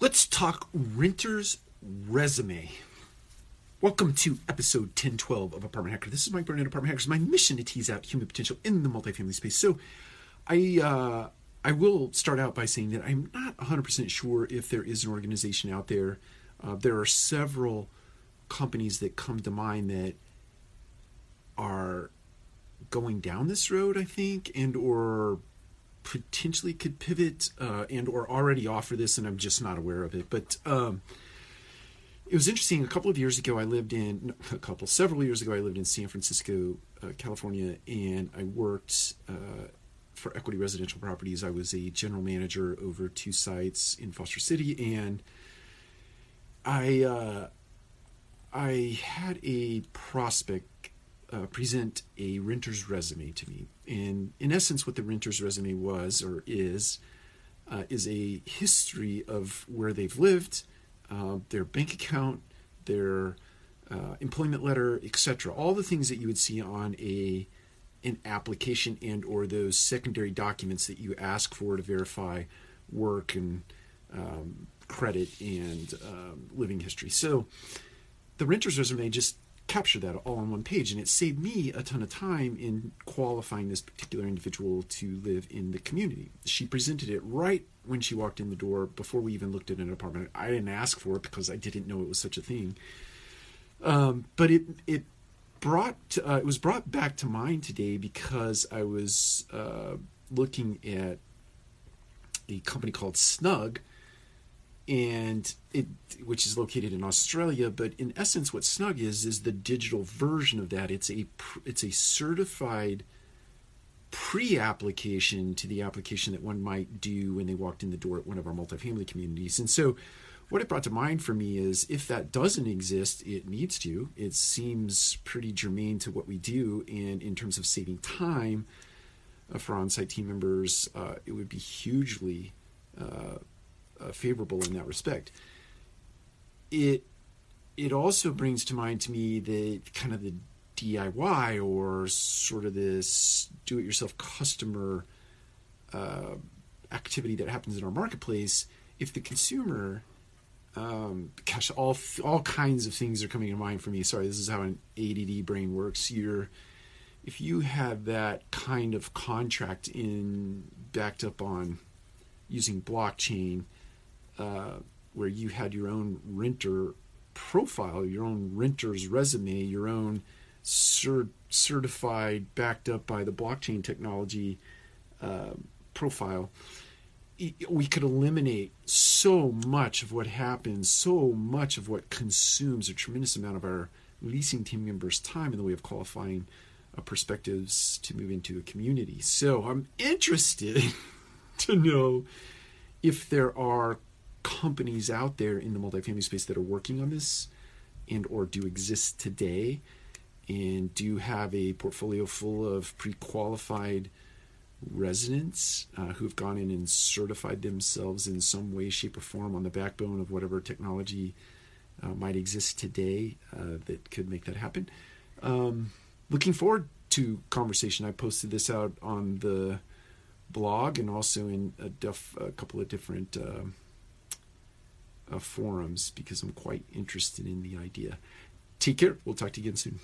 Let's talk renter's resume. Welcome to episode 1012 of Apartment Hacker. This is Mike Burnett, Apartment Hackers. My mission to tease out human potential in the multifamily space. So, I uh, I will start out by saying that I'm not 100% sure if there is an organization out there. Uh, there are several companies that come to mind that are going down this road, I think, and or potentially could pivot uh, and or already offer this and i'm just not aware of it but um, it was interesting. A couple of years ago i lived in a couple several years ago i lived in san francisco uh, california and i worked uh, for equity residential properties. I was a general manager over two sites in foster city and i uh, i had a prospect uh, present a renter's resume to me. And in essence, what the renter's resume was or is, uh, is a history of where they've lived, uh, their bank account, their uh, employment letter, etc. All the things that you would see on a an application and or those secondary documents that you ask for to verify work and um, credit and um, living history. So the renter's resume just capture that all on one page. And it saved me a ton of time in qualifying this particular individual to live in the community. She presented it right when she walked in the door before we even looked at an apartment. I didn't ask for it because I didn't know it was such a thing. Um, but it it brought uh, it was brought back to mind today because I was uh, looking at a company called Snug and it which is located in Australia. But in essence, what Snug is is the digital version of that. It's a it's a certified pre-application to the application that one might do when they walked in the door at one of our multifamily communities. And so, what it brought to mind for me is if that doesn't exist, it needs to. It seems pretty germane to what we do, and in terms of saving time uh, for on-site team members, uh, it would be hugely uh, uh, favorable in that respect. It it also brings to mind to me the kind of the DIY or sort of this do-it-yourself customer uh, activity that happens in our marketplace. If the consumer, um, gosh, all all kinds of things are coming to mind for me. Sorry, this is how an ADD brain works. You're if you have that kind of contract in backed up on using blockchain uh, where you had your own renter profile, your own renter's resume, your own cert- certified, backed up by the blockchain technology uh, profile, we could eliminate so much of what happens, so much of what consumes a tremendous amount of our leasing team members' time in the way of qualifying uh, perspectives to move into a community. So I'm interested to know if there are companies out there in the multifamily space that are working on this and or do exist today and do have a portfolio full of pre-qualified residents uh, who've gone in and certified themselves in some way shape or form on the backbone of whatever technology uh, might exist today uh, that could make that happen. Um, looking forward to conversation. I posted this out on the blog and also in a, def, a couple of different uh, uh, forums because I'm quite interested in the idea. Take care. We'll talk to you again soon.